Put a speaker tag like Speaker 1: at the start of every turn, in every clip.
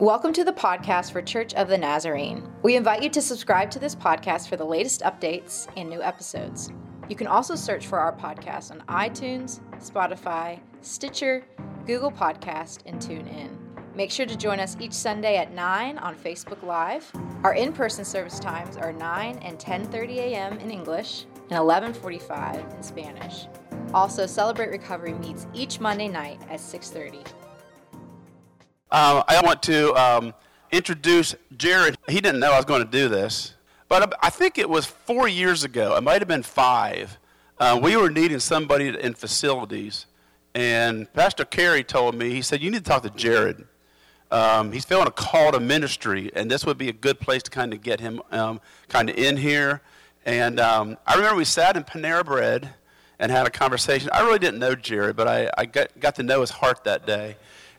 Speaker 1: Welcome to the podcast for Church of the Nazarene. We invite you to subscribe to this podcast for the latest updates and new episodes. You can also search for our podcast on iTunes, Spotify, Stitcher, Google Podcast, and TuneIn. Make sure to join us each Sunday at 9 on Facebook Live. Our in-person service times are 9 and 10:30 a.m. in English and 11:45 in Spanish. Also, Celebrate Recovery meets each Monday night at 6:30.
Speaker 2: Um, I want to um, introduce Jared. He didn't know I was going to do this, but I think it was four years ago. It might have been five. Uh, we were needing somebody in facilities, and Pastor Carey told me, he said, You need to talk to Jared. Um, he's feeling a call to ministry, and this would be a good place to kind of get him um, kind of in here. And um, I remember we sat in Panera Bread and had a conversation. I really didn't know Jared, but I, I got, got to know his heart that day.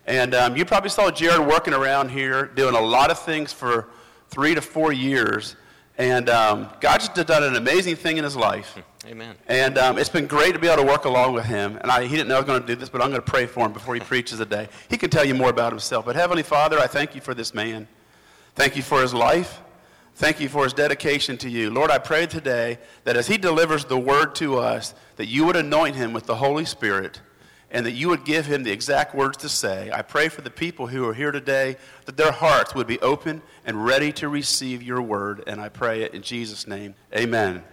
Speaker 2: And um, you probably saw Jared working around here, doing a lot of things for three to four years. And um, God just done an amazing thing in his life.
Speaker 3: Amen.
Speaker 2: And um, it's been great to be able to work along with him. And I, he didn't know I was going to do this, but I'm going to pray for him before he preaches today. He can tell you more about himself. But Heavenly Father, I thank you for this man. Thank you for his life. Thank you for his dedication to you. Lord, I pray today that as he delivers the word to us, that you would anoint him with the Holy Spirit and that you would give him the exact words to say. I pray for the people who are here today that their hearts would be open and ready to receive your word. And I pray it in Jesus' name. Amen.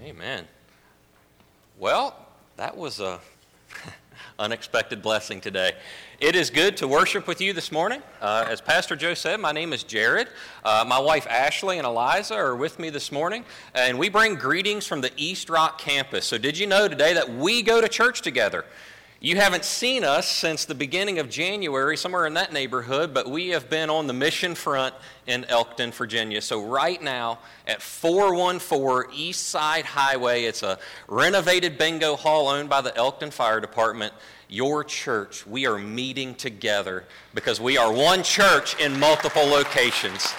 Speaker 3: Amen. Well, that was a unexpected blessing today. It is good to worship with you this morning. Uh, as Pastor Joe said, my name is Jared. Uh, my wife Ashley and Eliza are with me this morning, and we bring greetings from the East Rock campus. So, did you know today that we go to church together? You haven't seen us since the beginning of January, somewhere in that neighborhood, but we have been on the mission front in Elkton, Virginia. So, right now at 414 East Side Highway, it's a renovated bingo hall owned by the Elkton Fire Department. Your church, we are meeting together because we are one church in multiple locations.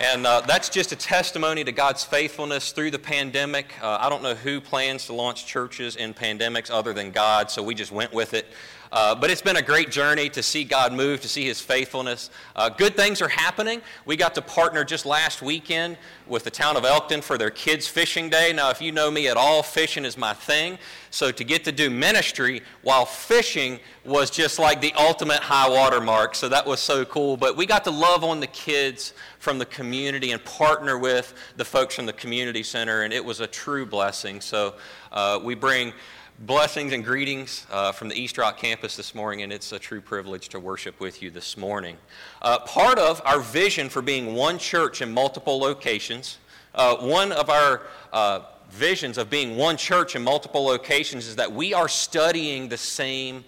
Speaker 3: And uh, that's just a testimony to God's faithfulness through the pandemic. Uh, I don't know who plans to launch churches in pandemics other than God, so we just went with it. Uh, but it's been a great journey to see God move, to see His faithfulness. Uh, good things are happening. We got to partner just last weekend with the town of Elkton for their Kids Fishing Day. Now, if you know me at all, fishing is my thing. So to get to do ministry while fishing was just like the ultimate high water mark. So that was so cool. But we got to love on the kids from the community and partner with the folks from the community center, and it was a true blessing. So uh, we bring blessings and greetings uh, from the East Rock campus this morning, and it's a true privilege to worship with you this morning. Uh, part of our vision for being one church in multiple locations, uh, one of our uh, visions of being one church in multiple locations is that we are studying the same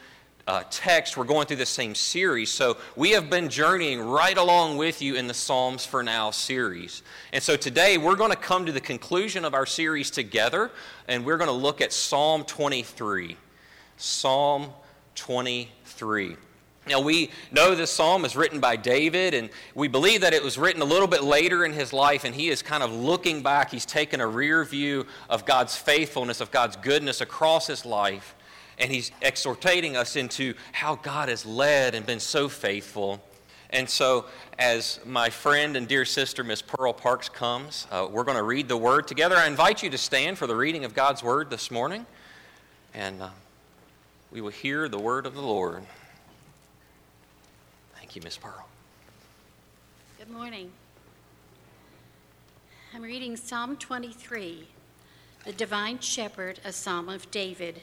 Speaker 3: uh, text, we're going through the same series. So we have been journeying right along with you in the Psalms for Now series. And so today we're going to come to the conclusion of our series together, and we're going to look at Psalm 23. Psalm 23. Now, we know this psalm is written by David, and we believe that it was written a little bit later in his life, and he is kind of looking back. He's taken a rear view of God's faithfulness, of God's goodness across his life and he's exhortating us into how God has led and been so faithful. And so, as my friend and dear sister, Miss Pearl Parks, comes, uh, we're going to read the word together. I invite you to stand for the reading of God's word this morning, and uh, we will hear the word of the Lord. Thank you, Miss Pearl.
Speaker 4: Good morning. I'm reading Psalm 23, the Divine Shepherd, a psalm of David.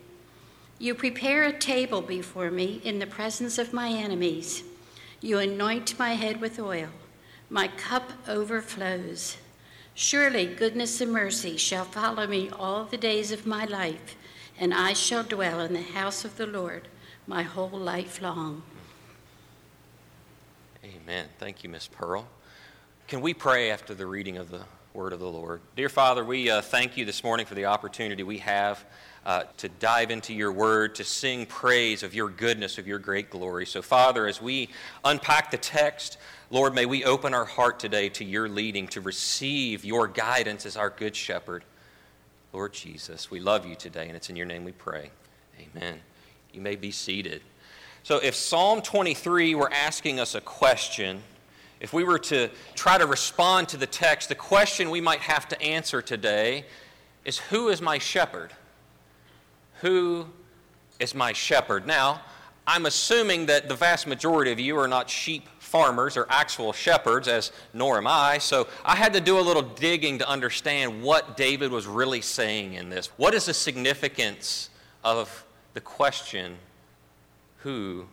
Speaker 4: You prepare a table before me in the presence of my enemies. You anoint my head with oil. My cup overflows. Surely goodness and mercy shall follow me all the days of my life, and I shall dwell in the house of the Lord my whole life long.
Speaker 3: Amen. Thank you, Miss Pearl. Can we pray after the reading of the word of the Lord? Dear Father, we uh, thank you this morning for the opportunity we have uh, to dive into your word, to sing praise of your goodness, of your great glory. So, Father, as we unpack the text, Lord, may we open our heart today to your leading, to receive your guidance as our good shepherd. Lord Jesus, we love you today, and it's in your name we pray. Amen. You may be seated. So, if Psalm 23 were asking us a question, if we were to try to respond to the text, the question we might have to answer today is Who is my shepherd? Who is my shepherd? Now, I'm assuming that the vast majority of you are not sheep farmers or actual shepherds, as nor am I. So I had to do a little digging to understand what David was really saying in this. What is the significance of the question, Who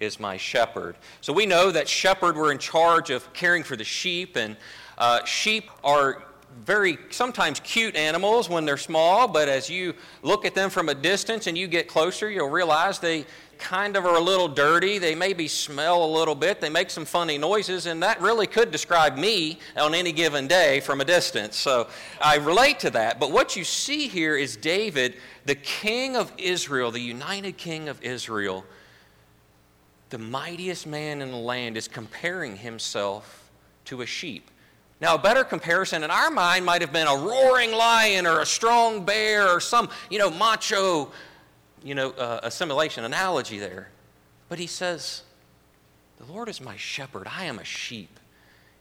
Speaker 3: is my shepherd? So we know that shepherd were in charge of caring for the sheep, and uh, sheep are very sometimes cute animals when they're small, but as you look at them from a distance and you get closer, you'll realize they kind of are a little dirty. They maybe smell a little bit. They make some funny noises, and that really could describe me on any given day from a distance. So I relate to that. But what you see here is David, the king of Israel, the united king of Israel, the mightiest man in the land, is comparing himself to a sheep. Now, a better comparison in our mind might have been a roaring lion or a strong bear or some, you know, macho, you know, uh, assimilation analogy there. But he says, The Lord is my shepherd. I am a sheep.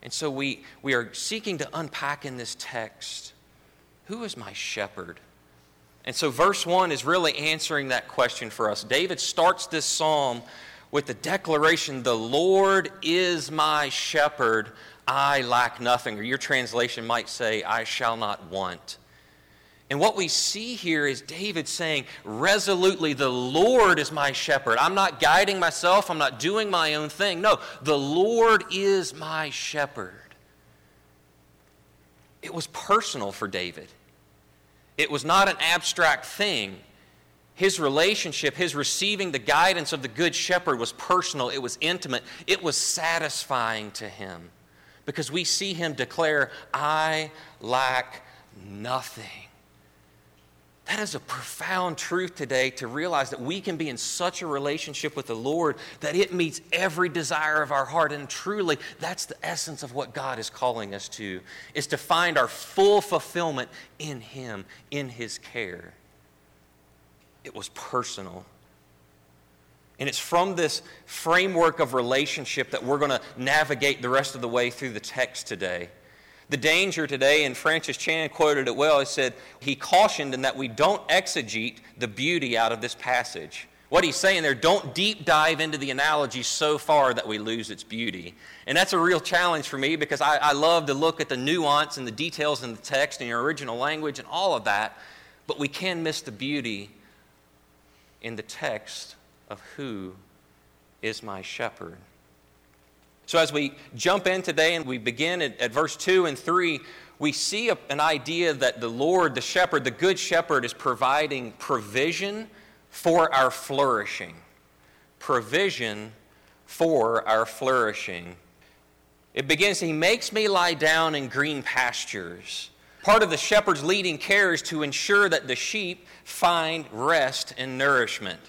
Speaker 3: And so we, we are seeking to unpack in this text who is my shepherd? And so verse 1 is really answering that question for us. David starts this psalm with the declaration, The Lord is my shepherd. I lack nothing, or your translation might say, I shall not want. And what we see here is David saying, resolutely, the Lord is my shepherd. I'm not guiding myself, I'm not doing my own thing. No, the Lord is my shepherd. It was personal for David, it was not an abstract thing. His relationship, his receiving the guidance of the Good Shepherd was personal, it was intimate, it was satisfying to him because we see him declare, I lack nothing. That is a profound truth today to realize that we can be in such a relationship with the Lord that it meets every desire of our heart. And truly, that's the essence of what God is calling us to, is to find our full fulfillment in Him, in His care. It was personal. And it's from this framework of relationship that we're going to navigate the rest of the way through the text today. The danger today, and Francis Chan quoted it well, he said, he cautioned in that we don't exegete the beauty out of this passage. What he's saying there, don't deep dive into the analogy so far that we lose its beauty. And that's a real challenge for me because I, I love to look at the nuance and the details in the text and your original language and all of that, but we can miss the beauty in the text of who is my shepherd. So, as we jump in today and we begin at, at verse 2 and 3, we see a, an idea that the Lord, the shepherd, the good shepherd, is providing provision for our flourishing. Provision for our flourishing. It begins, He makes me lie down in green pastures. Part of the shepherd's leading care is to ensure that the sheep find rest and nourishment.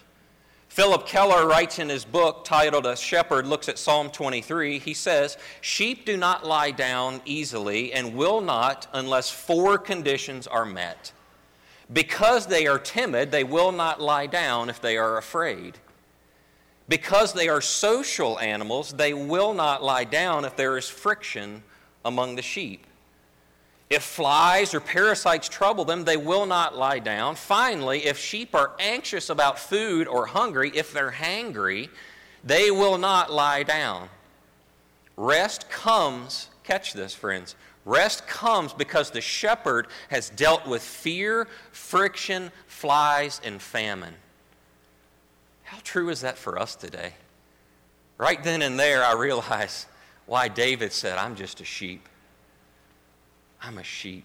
Speaker 3: Phillip Keller writes in his book titled A Shepherd Looks at Psalm 23, he says, Sheep do not lie down easily and will not unless four conditions are met. Because they are timid, they will not lie down if they are afraid. Because they are social animals, they will not lie down if there is friction among the sheep. If flies or parasites trouble them, they will not lie down. Finally, if sheep are anxious about food or hungry, if they're hangry, they will not lie down. Rest comes, catch this, friends. Rest comes because the shepherd has dealt with fear, friction, flies, and famine. How true is that for us today? Right then and there, I realize why David said, I'm just a sheep. I'm a sheep.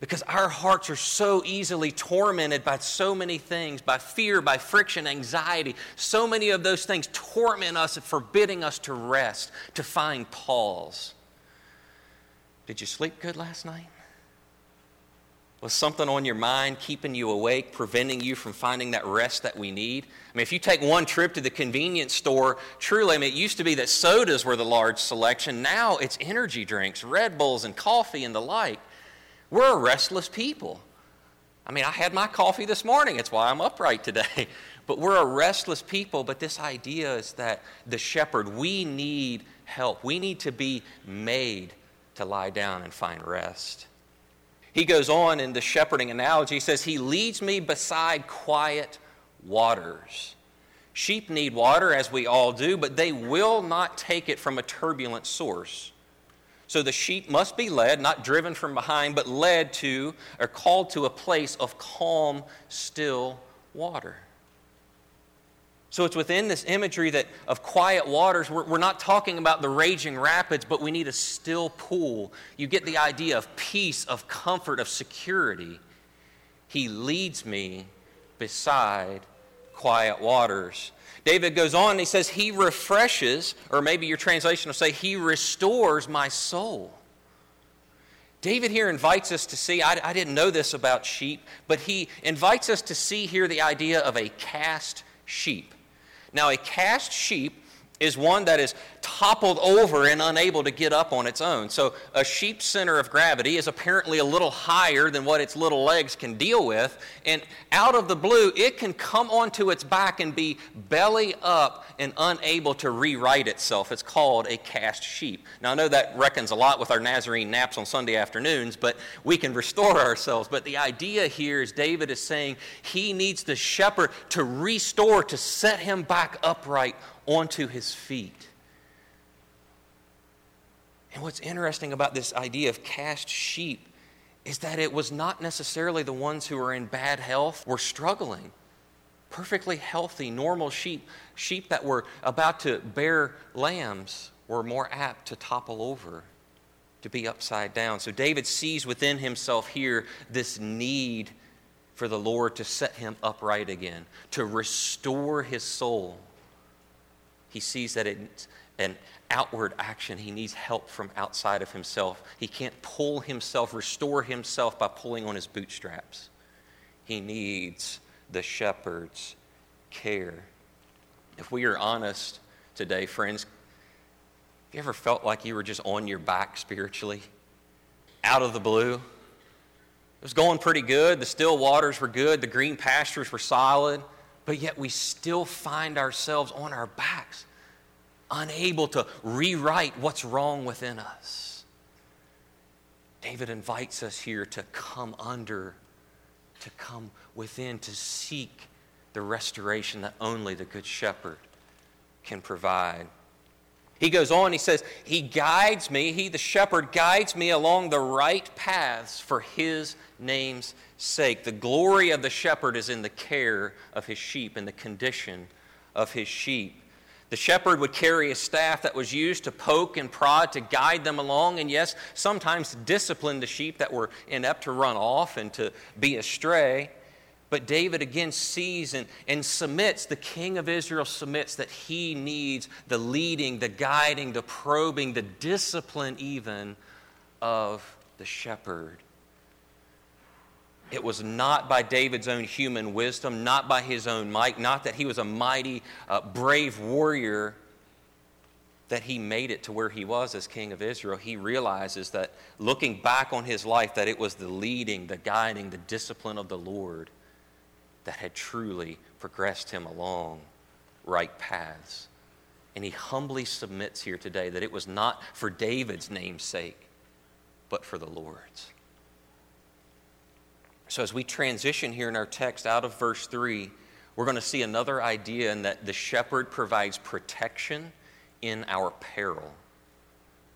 Speaker 3: Because our hearts are so easily tormented by so many things, by fear, by friction, anxiety. So many of those things torment us, forbidding us to rest, to find pause. Did you sleep good last night? Was something on your mind keeping you awake, preventing you from finding that rest that we need? I mean, if you take one trip to the convenience store, truly, I mean, it used to be that sodas were the large selection. Now it's energy drinks, Red Bulls, and coffee and the like. We're a restless people. I mean, I had my coffee this morning. It's why I'm upright today. But we're a restless people. But this idea is that the shepherd, we need help. We need to be made to lie down and find rest. He goes on in the shepherding analogy, he says, He leads me beside quiet waters. Sheep need water, as we all do, but they will not take it from a turbulent source. So the sheep must be led, not driven from behind, but led to or called to a place of calm, still water. So it's within this imagery that of quiet waters. We're, we're, not talking about the raging rapids, but we need a still pool. You get the idea of peace, of comfort, of security. He leads me beside quiet waters. David goes on he says, He refreshes, or maybe your translation will say, He restores my soul. David here invites us to see, I, I didn't know this about sheep, but he invites us to see here the idea of a cast sheep. Now, a cast sheep is one that is toppled over and unable to get up on its own. So, a sheep's center of gravity is apparently a little higher than what its little legs can deal with. And out of the blue, it can come onto its back and be belly up and unable to rewrite itself. It's called a cast sheep. Now, I know that reckons a lot with our Nazarene naps on Sunday afternoons, but we can restore ourselves. But the idea here is David is saying he needs the shepherd to restore, to set him back upright onto his feet. And what's interesting about this idea of cast sheep is that it was not necessarily the ones who were in bad health were struggling. Perfectly healthy, normal sheep, sheep that were about to bear lambs, were more apt to topple over, to be upside down. So David sees within himself here this need for the Lord to set him upright again, to restore his soul. He sees that it's an outward action. He needs help from outside of himself. He can't pull himself, restore himself by pulling on his bootstraps. He needs the shepherd's care. If we are honest today, friends, have you ever felt like you were just on your back spiritually? Out of the blue? It was going pretty good. The still waters were good. The green pastures were solid but yet we still find ourselves on our backs, unable to rewrite what's wrong within us. David invites us here to come under, to come within, to seek the restoration that only the Good Shepherd can provide. He goes on, he says, He guides me, He, the shepherd, guides me along the right paths for His name's sake. The glory of the shepherd is in the care of his sheep and the condition of his sheep. The shepherd would carry a staff that was used to poke and prod to guide them along, and yes, sometimes discipline the sheep that were inept to run off and to be astray. But David again sees and, and submits, the king of Israel submits that he needs the leading, the guiding, the probing, the discipline even of the shepherd. It was not by David's own human wisdom, not by his own might, not that he was a mighty, uh, brave warrior that he made it to where he was as king of Israel. He realizes that looking back on his life, that it was the leading, the guiding, the discipline of the Lord that had truly progressed him along right paths. And he humbly submits here today that it was not for David's name's sake, but for the Lord's. So, as we transition here in our text out of verse 3, we're going to see another idea in that the shepherd provides protection in our peril.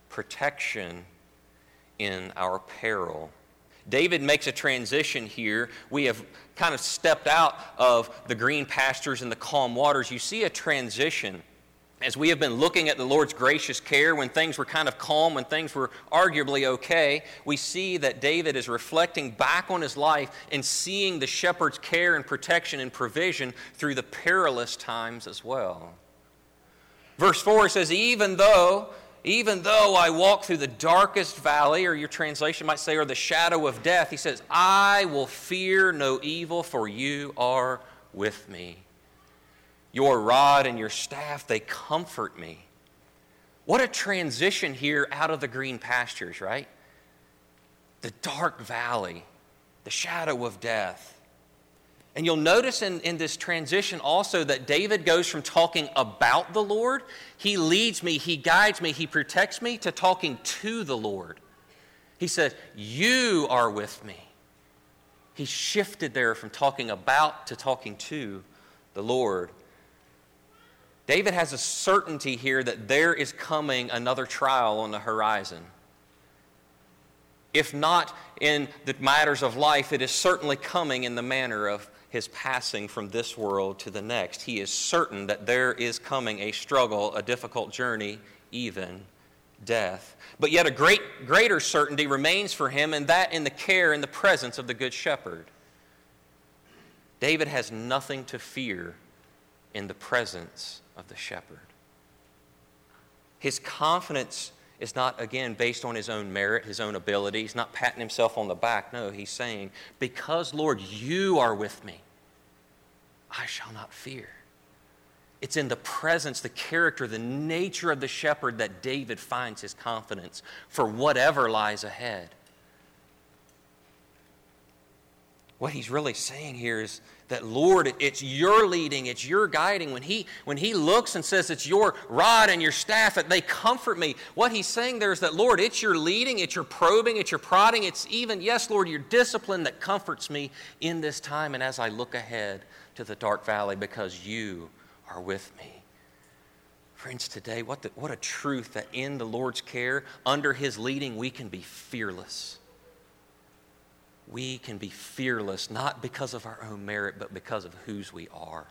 Speaker 3: Protection in our peril. David makes a transition here. We have kind of stepped out of the green pastures and the calm waters. You see a transition as we have been looking at the Lord's gracious care when things were kind of calm, when things were arguably okay, we see that David is reflecting back on his life and seeing the shepherd's care and protection and provision through the perilous times as well. Verse 4 says, Even though even though I walk through the darkest valley, or your translation might say, or the shadow of death, he says, I will fear no evil, for you are with me. Your rod and your staff, they comfort me. What a transition here out of the green pastures, right? The dark valley, the shadow of death. And you'll notice in, in this transition also that David goes from talking about the Lord, he leads me, he guides me, he protects me, to talking to the Lord. He says, You are with me. He shifted there from talking about to talking to the Lord. David has a certainty here that there is coming another trial on the horizon. If not in the matters of life, it is certainly coming in the manner of his passing from this world to the next. He is certain that there is coming a struggle, a difficult journey, even death. But yet a great, greater certainty remains for him, and that in the care and the presence of the Good Shepherd. David has nothing to fear in the presence of the shepherd. His confidence is not, again, based on his own merit, his own ability. He's not patting himself on the back. No, he's saying, Because, Lord, you are with me, I shall not fear. It's in the presence, the character, the nature of the shepherd that David finds his confidence for whatever lies ahead. What he's really saying here is that Lord, it's your leading, it's your guiding. When he, when he looks and says it's your rod and your staff, that they comfort me, what he's saying there is that, Lord, it's your leading, it's your probing, it's your prodding, it's even, yes, Lord, your discipline that comforts me in this time and as I look ahead to the dark valley because you are with me. Friends, today, what, the, what a truth that in the Lord's care, under his leading, we can be fearless we can be fearless, not because of our own merit, but because of whose we are,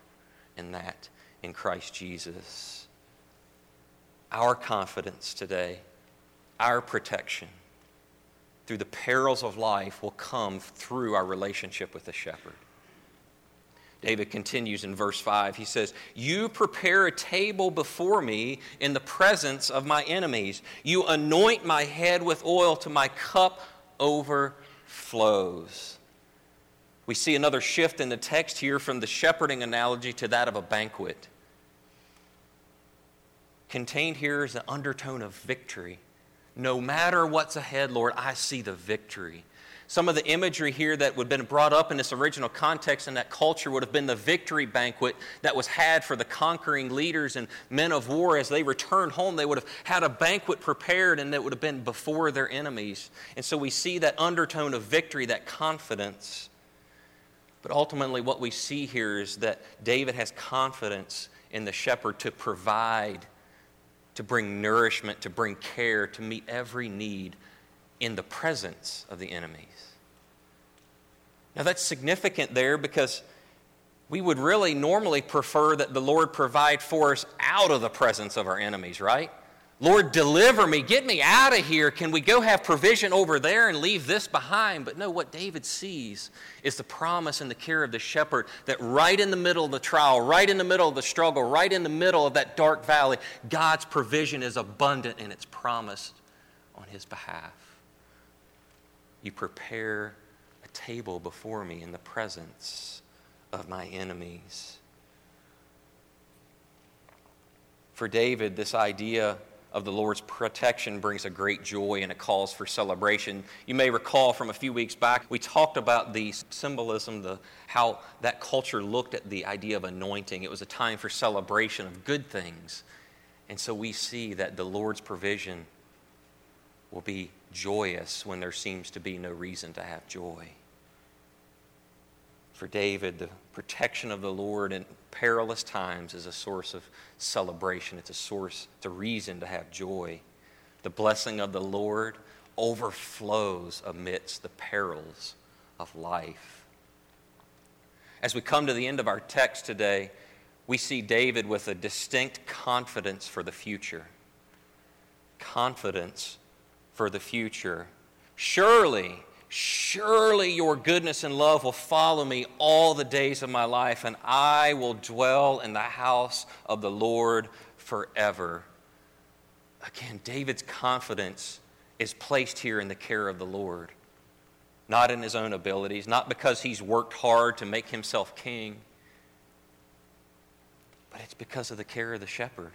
Speaker 3: and that in Christ Jesus. Our confidence today, our protection through the perils of life will come through our relationship with the shepherd. David continues in verse 5. He says, You prepare a table before me in the presence of my enemies. You anoint my head with oil to my cup over flows. We see another shift in the text here from the shepherding analogy to that of a banquet. Contained here is an undertone of victory. No matter what's ahead, Lord, I see the victory. Some of the imagery here that would have been brought up in this original context in that culture would have been the victory banquet that was had for the conquering leaders and men of war as they returned home. They would have had a banquet prepared and that would have been before their enemies. And so we see that undertone of victory, that confidence. But ultimately, what we see here is that David has confidence in the shepherd to provide, to bring nourishment, to bring care, to meet every need in the presence of the enemies. Now, that's significant there because we would really normally prefer that the Lord provide for us out of the presence of our enemies, right? Lord, deliver me, get me out of here. Can we go have provision over there and leave this behind? But no, what David sees is the promise and the care of the shepherd that right in the middle of the trial, right in the middle of the struggle, right in the middle of that dark valley, God's provision is abundant and it's promised on his behalf. You prepare a table before me in the presence of my enemies. For David, this idea of the Lord's protection brings a great joy and a calls for celebration. You may recall from a few weeks back, we talked about the symbolism, the, how that culture looked at the idea of anointing. It was a time for celebration of good things. And so we see that the Lord's provision will be joyous when there seems to be no reason to have joy. For David, the protection of the Lord in perilous times is a source of celebration. It's a source, it's a reason to have joy. The blessing of the Lord overflows amidst the perils of life. As we come to the end of our text today, we see David with a distinct confidence for the future. Confidence for the future. Surely, surely your goodness and love will follow me all the days of my life, and I will dwell in the house of the Lord forever. Again, David's confidence is placed here in the care of the Lord, not in his own abilities, not because he's worked hard to make himself king, but it's because of the care of the shepherd.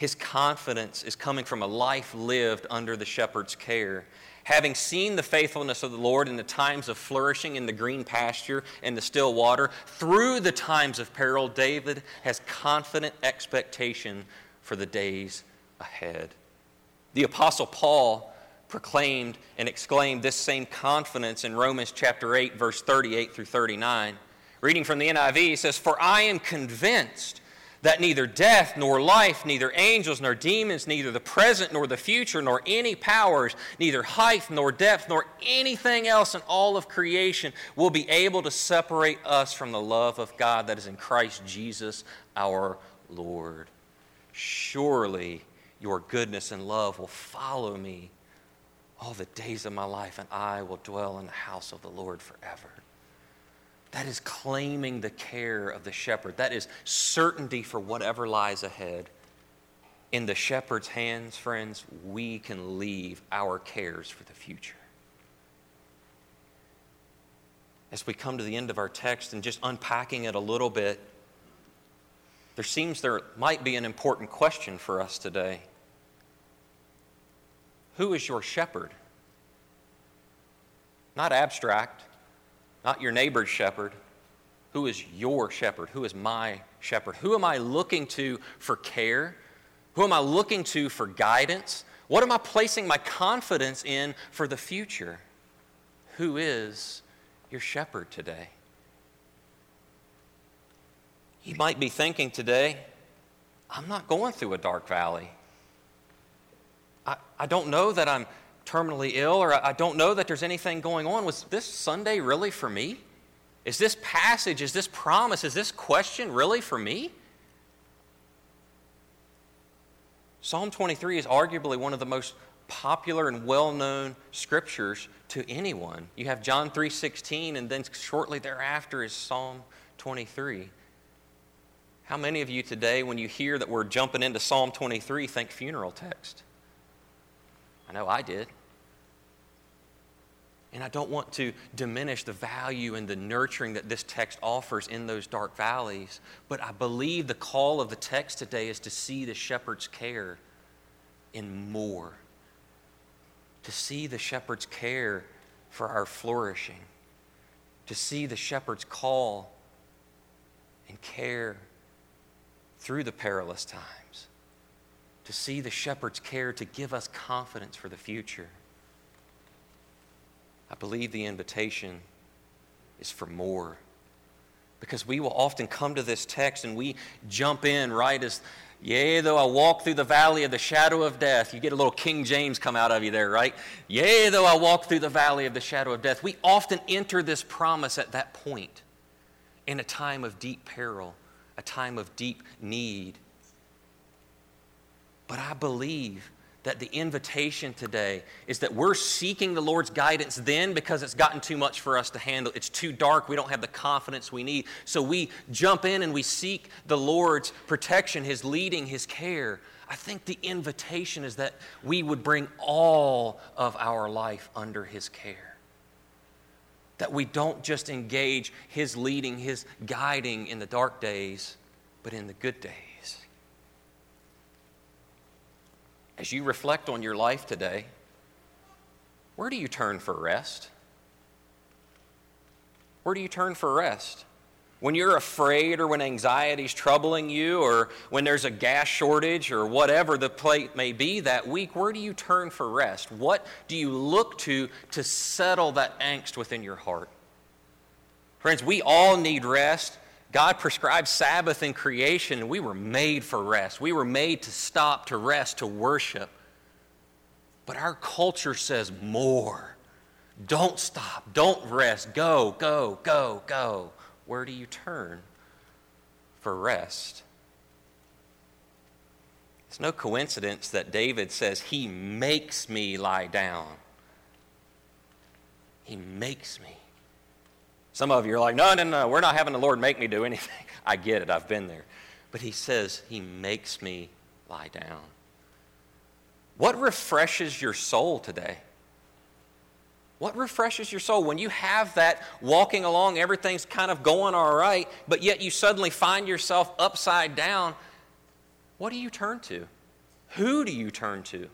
Speaker 3: His confidence is coming from a life lived under the shepherd's care. Having seen the faithfulness of the Lord in the times of flourishing in the green pasture and the still water, through the times of peril, David has confident expectation for the days ahead. The Apostle Paul proclaimed and exclaimed this same confidence in Romans chapter 8, verse 38 through 39. Reading from the NIV, he says, For I am convinced that neither death nor life, neither angels nor demons, neither the present nor the future, nor any powers, neither height nor depth, nor anything else in all of creation will be able to separate us from the love of God that is in Christ Jesus our Lord. Surely your goodness and love will follow me all the days of my life, and I will dwell in the house of the Lord forever. That is claiming the care of the shepherd. That is certainty for whatever lies ahead. In the shepherd's hands, friends, we can leave our cares for the future. As we come to the end of our text and just unpacking it a little bit, there seems there might be an important question for us today. Who is your shepherd? Not abstract, not your neighbor's shepherd. Who is your shepherd? Who is my shepherd? Who am I looking to for care? Who am I looking to for guidance? What am I placing my confidence in for the future? Who is your shepherd today? You might be thinking today, I'm not going through a dark valley. I, I don't know that I'm terminally ill or I don't know that there's anything going on. Was this Sunday really for me? Is this passage, is this promise, is this question really for me? Psalm 23 is arguably one of the most popular and well-known scriptures to anyone. You have John 3:16 and then shortly thereafter is Psalm 23. How many of you today when you hear that we're jumping into Psalm 23 think funeral text? I know I did. And I don't want to diminish the value and the nurturing that this text offers in those dark valleys, but I believe the call of the text today is to see the shepherd's care in more. To see the shepherd's care for our flourishing. To see the shepherd's call and care through the perilous times. To see the shepherd's care to give us confidence for the future. I believe the invitation is for more. Because we will often come to this text and we jump in right as, yea, though I walk through the valley of the shadow of death. You get a little King James come out of you there, right? Yea, though I walk through the valley of the shadow of death. We often enter this promise at that point in a time of deep peril, a time of deep need. But I believe that the invitation today is that we're seeking the Lord's guidance then because it's gotten too much for us to handle. It's too dark. We don't have the confidence we need. So we jump in and we seek the Lord's protection, His leading, His care. I think the invitation is that we would bring all of our life under His care. That we don't just engage His leading, His guiding in the dark days, but in the good days. As you reflect on your life today, where do you turn for rest? Where do you turn for rest? When you're afraid or when anxiety is troubling you or when there's a gas shortage or whatever the plate may be that week, where do you turn for rest? What do you look to to settle that angst within your heart? Friends, we all need rest. God prescribed Sabbath in creation, we were made for rest. We were made to stop, to rest, to worship. But our culture says more. Don't stop. Don't rest. Go, go, go, go. Where do you turn for rest? It's no coincidence that David says, He makes me lie down. He makes me. Some of you are like, no, no, no, we're not having the Lord make me do anything. I get it, I've been there. But he says, He makes me lie down. What refreshes your soul today? What refreshes your soul when you have that walking along, everything's kind of going all right, but yet you suddenly find yourself upside down? What do you turn to? Who do you turn to?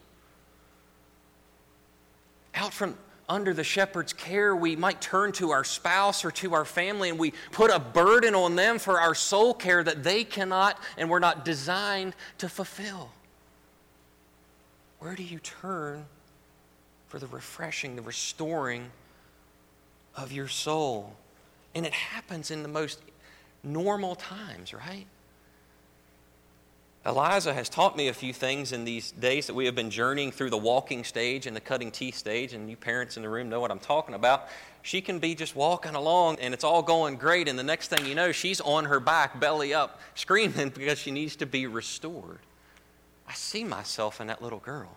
Speaker 3: Out from under the shepherd's care, we might turn to our spouse or to our family and we put a burden on them for our soul care that they cannot and we're not designed to fulfill. Where do you turn for the refreshing, the restoring of your soul? And it happens in the most normal times, right? Eliza has taught me a few things in these days that we have been journeying through the walking stage and the cutting teeth stage, and you parents in the room know what I'm talking about. She can be just walking along and it's all going great, and the next thing you know, she's on her back, belly up, screaming because she needs to be restored. I see myself in that little girl.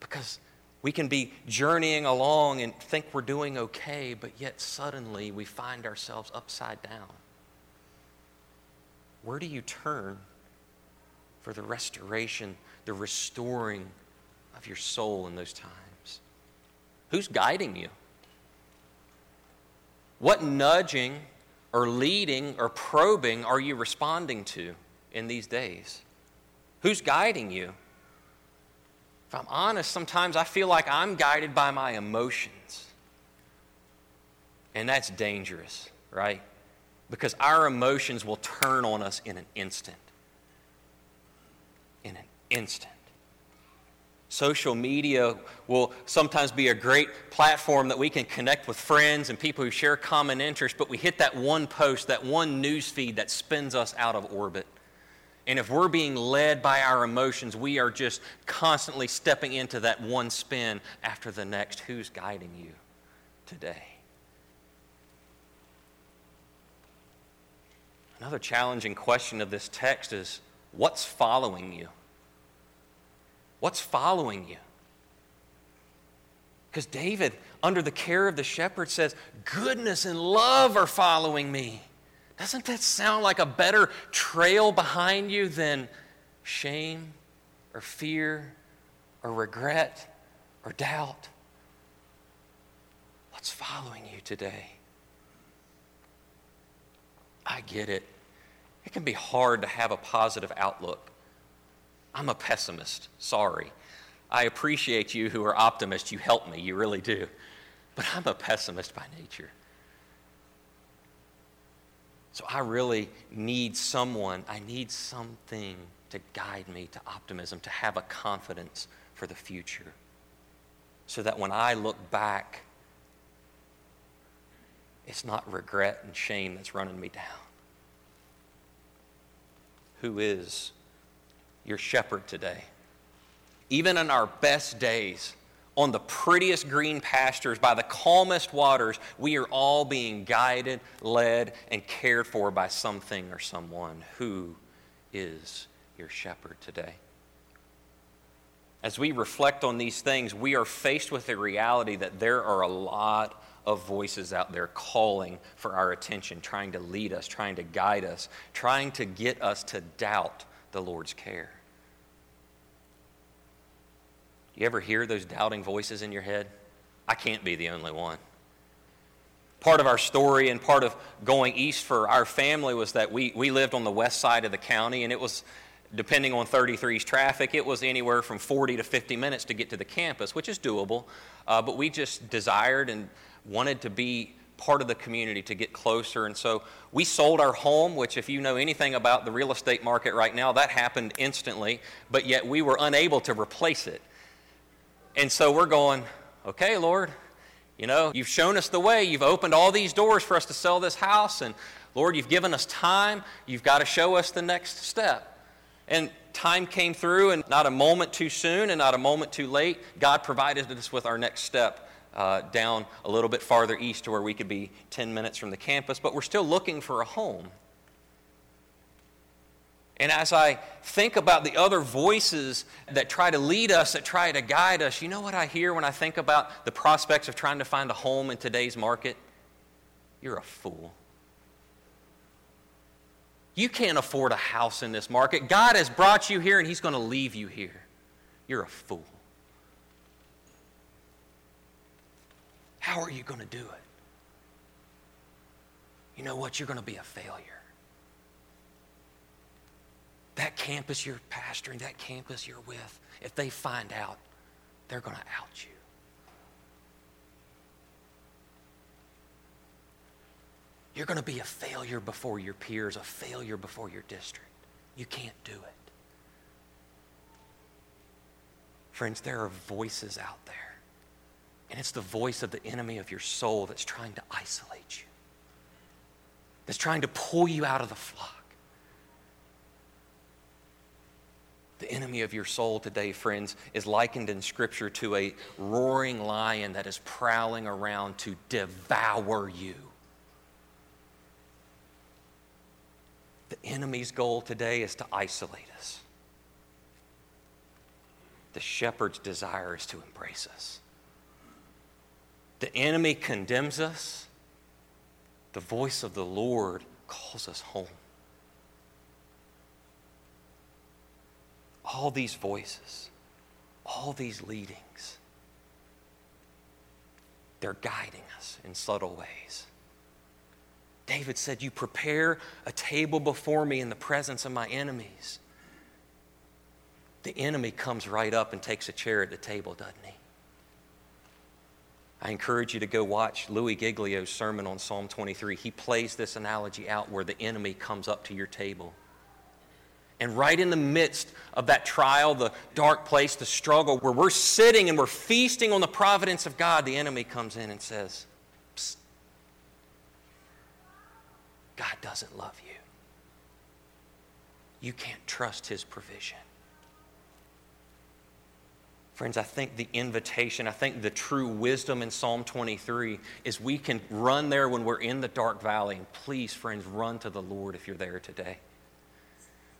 Speaker 3: Because we can be journeying along and think we're doing okay, but yet suddenly we find ourselves upside down. Where do you turn for the restoration, the restoring of your soul in those times? Who's guiding you? What nudging or leading or probing are you responding to in these days? Who's guiding you? If I'm honest, sometimes I feel like I'm guided by my emotions. And that's dangerous, right? Because our emotions will turn on us in an instant. In an instant. Social media will sometimes be a great platform that we can connect with friends and people who share common interests, but we hit that one post, that one news feed that spins us out of orbit. And if we're being led by our emotions, we are just constantly stepping into that one spin after the next. Who's guiding you today? Another challenging question of this text is what's following you? What's following you? Because David, under the care of the shepherd, says, Goodness and love are following me. Doesn't that sound like a better trail behind you than shame or fear or regret or doubt? What's following you today? I get it. Can be hard to have a positive outlook. I'm a pessimist. Sorry. I appreciate you who are optimists. You help me. You really do. But I'm a pessimist by nature. So I really need someone, I need something to guide me to optimism, to have a confidence for the future. So that when I look back, it's not regret and shame that's running me down. Who is your shepherd today? Even in our best days, on the prettiest green pastures, by the calmest waters, we are all being guided, led, and cared for by something or someone. Who is your shepherd today? As we reflect on these things, we are faced with the reality that there are a lot of voices out there calling for our attention, trying to lead us, trying to guide us, trying to get us to doubt the Lord's care. You ever hear those doubting voices in your head? I can't be the only one. Part of our story and part of going east for our family was that we, we lived on the west side of the county, and it was, depending on 33's traffic, it was anywhere from 40 to 50 minutes to get to the campus, which is doable. Uh, but we just desired and wanted to be part of the community to get closer. And so we sold our home, which, if you know anything about the real estate market right now, that happened instantly, but yet we were unable to replace it. And so we're going, okay, Lord, you know, you've shown us the way. You've opened all these doors for us to sell this house. And Lord, you've given us time. You've got to show us the next step. And time came through, and not a moment too soon and not a moment too late, God provided us with our next step. Uh, down a little bit farther east to where we could be 10 minutes from the campus, but we're still looking for a home. And as I think about the other voices that try to lead us, that try to guide us, you know what I hear when I think about the prospects of trying to find a home in today's market? You're a fool. You can't afford a house in this market. God has brought you here and He's going to leave you here. You're a fool. How are you going to do it? You know what? You're going to be a failure. That campus you're pastoring, that campus you're with, if they find out, they're going to out you. You're going to be a failure before your peers, a failure before your district. You can't do it. Friends, there are voices out there. And it's the voice of the enemy of your soul that's trying to isolate you, that's trying to pull you out of the flock. The enemy of your soul today, friends, is likened in Scripture to a roaring lion that is prowling around to devour you. The enemy's goal today is to isolate us. The shepherd's desire is to embrace us. The enemy condemns us. The voice of the Lord calls us home. All these voices, all these leadings, they're guiding us in subtle ways. David said, You prepare a table before me in the presence of my enemies. The enemy comes right up and takes a chair at the table, doesn't he? I encourage you to go watch Louis Giglio's sermon on Psalm 23. He plays this analogy out where the enemy comes up to your table. And right in the midst of that trial, the dark place, the struggle, where we're sitting and we're feasting on the providence of God, the enemy comes in and says, Psst, God doesn't love you. You can't trust his provision. Friends, I think the invitation, I think the true wisdom in Psalm 23 is we can run there when we're in the dark valley. And please, friends, run to the Lord if you're there today.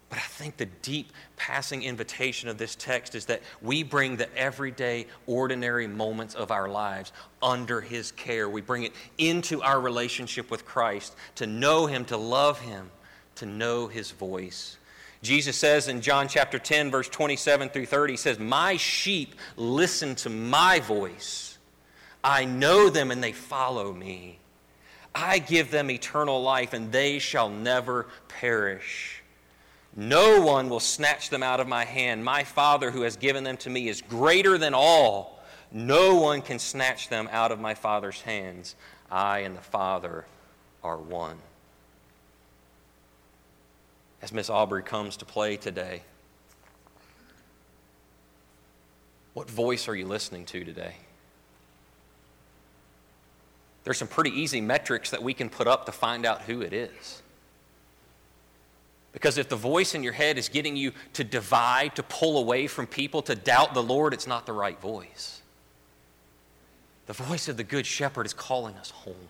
Speaker 3: But I think the deep passing invitation of this text is that we bring the everyday, ordinary moments of our lives under His care. We bring it into our relationship with Christ to know Him, to love Him, to know His voice. Jesus says in John chapter 10, verse 27 through 30, He says, My sheep listen to my voice. I know them and they follow me. I give them eternal life and they shall never perish. No one will snatch them out of my hand. My Father who has given them to me is greater than all. No one can snatch them out of my Father's hands. I and the Father are one as Miss Aubrey comes to play today. What voice are you listening to today? There's some pretty easy metrics that we can put up to find out who it is. Because if the voice in your head is getting you to divide, to pull away from people, to doubt the Lord, it's not the right voice. The voice of the Good Shepherd is calling us home.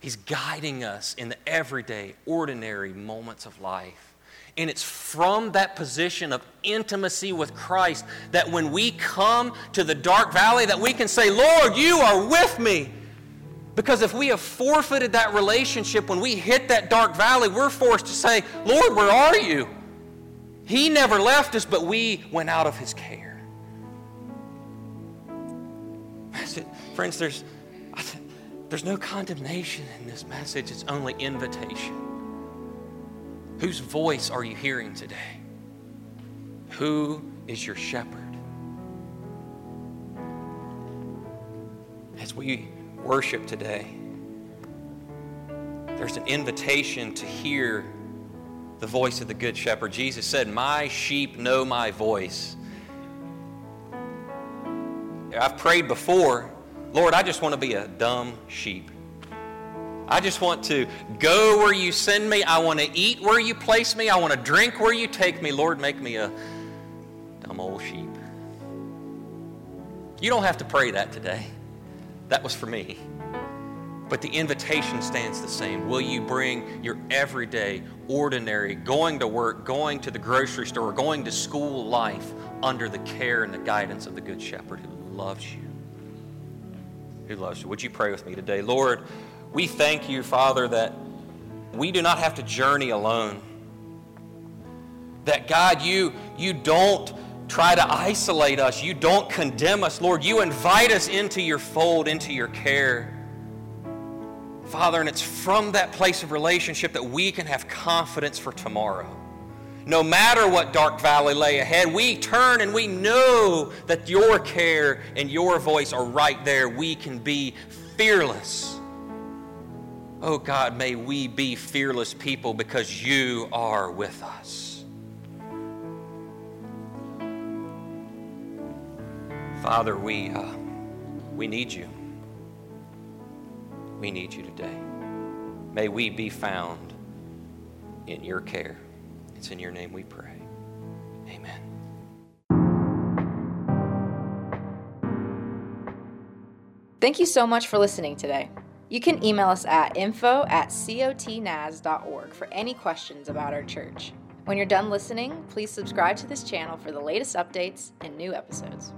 Speaker 3: He's guiding us in the everyday, ordinary moments of life. And it's from that position of intimacy with Christ that when we come to the dark valley that we can say, "Lord, you are with me." Because if we have forfeited that relationship when we hit that dark valley, we're forced to say, "Lord, where are you?" He never left us, but we went out of his care. Friends, there's there's no condemnation in this message, it's only invitation. Whose voice are you hearing today? Who is your shepherd? As we worship today, there's an invitation to hear the voice of the Good Shepherd. Jesus said, My sheep know my voice. I've prayed before Lord, I just want to be a dumb sheep. I just want to go where you send me. I want to eat where you place me. I want to drink where you take me. Lord, make me a dumb old sheep. You don't have to pray that today. That was for me. But the invitation stands the same. Will you bring your everyday, ordinary, going to work, going to the grocery store, going to school life under the care and the guidance of the Good Shepherd who loves you? Who loves you. Would you pray with me today? Lord, we thank you, Father, that we do not have to journey alone. That God, you, you don't try to isolate us. You don't condemn us, Lord. You invite us into your fold, into your care. Father, and it's from that place of relationship that we can have confidence for tomorrow. No matter what dark valley lay ahead, we turn and we know that your care and your voice are right there. We can be fearless. Oh God, may we be fearless people because you are with us. Father, we, uh, we need you. We need you today. May we be found in your care. It's in your name we pray. Amen.
Speaker 1: Thank you so much for listening today. You can email us at info at cotnaz.org for any questions about our church. When you're done listening, please subscribe to this channel for the latest updates and new episodes.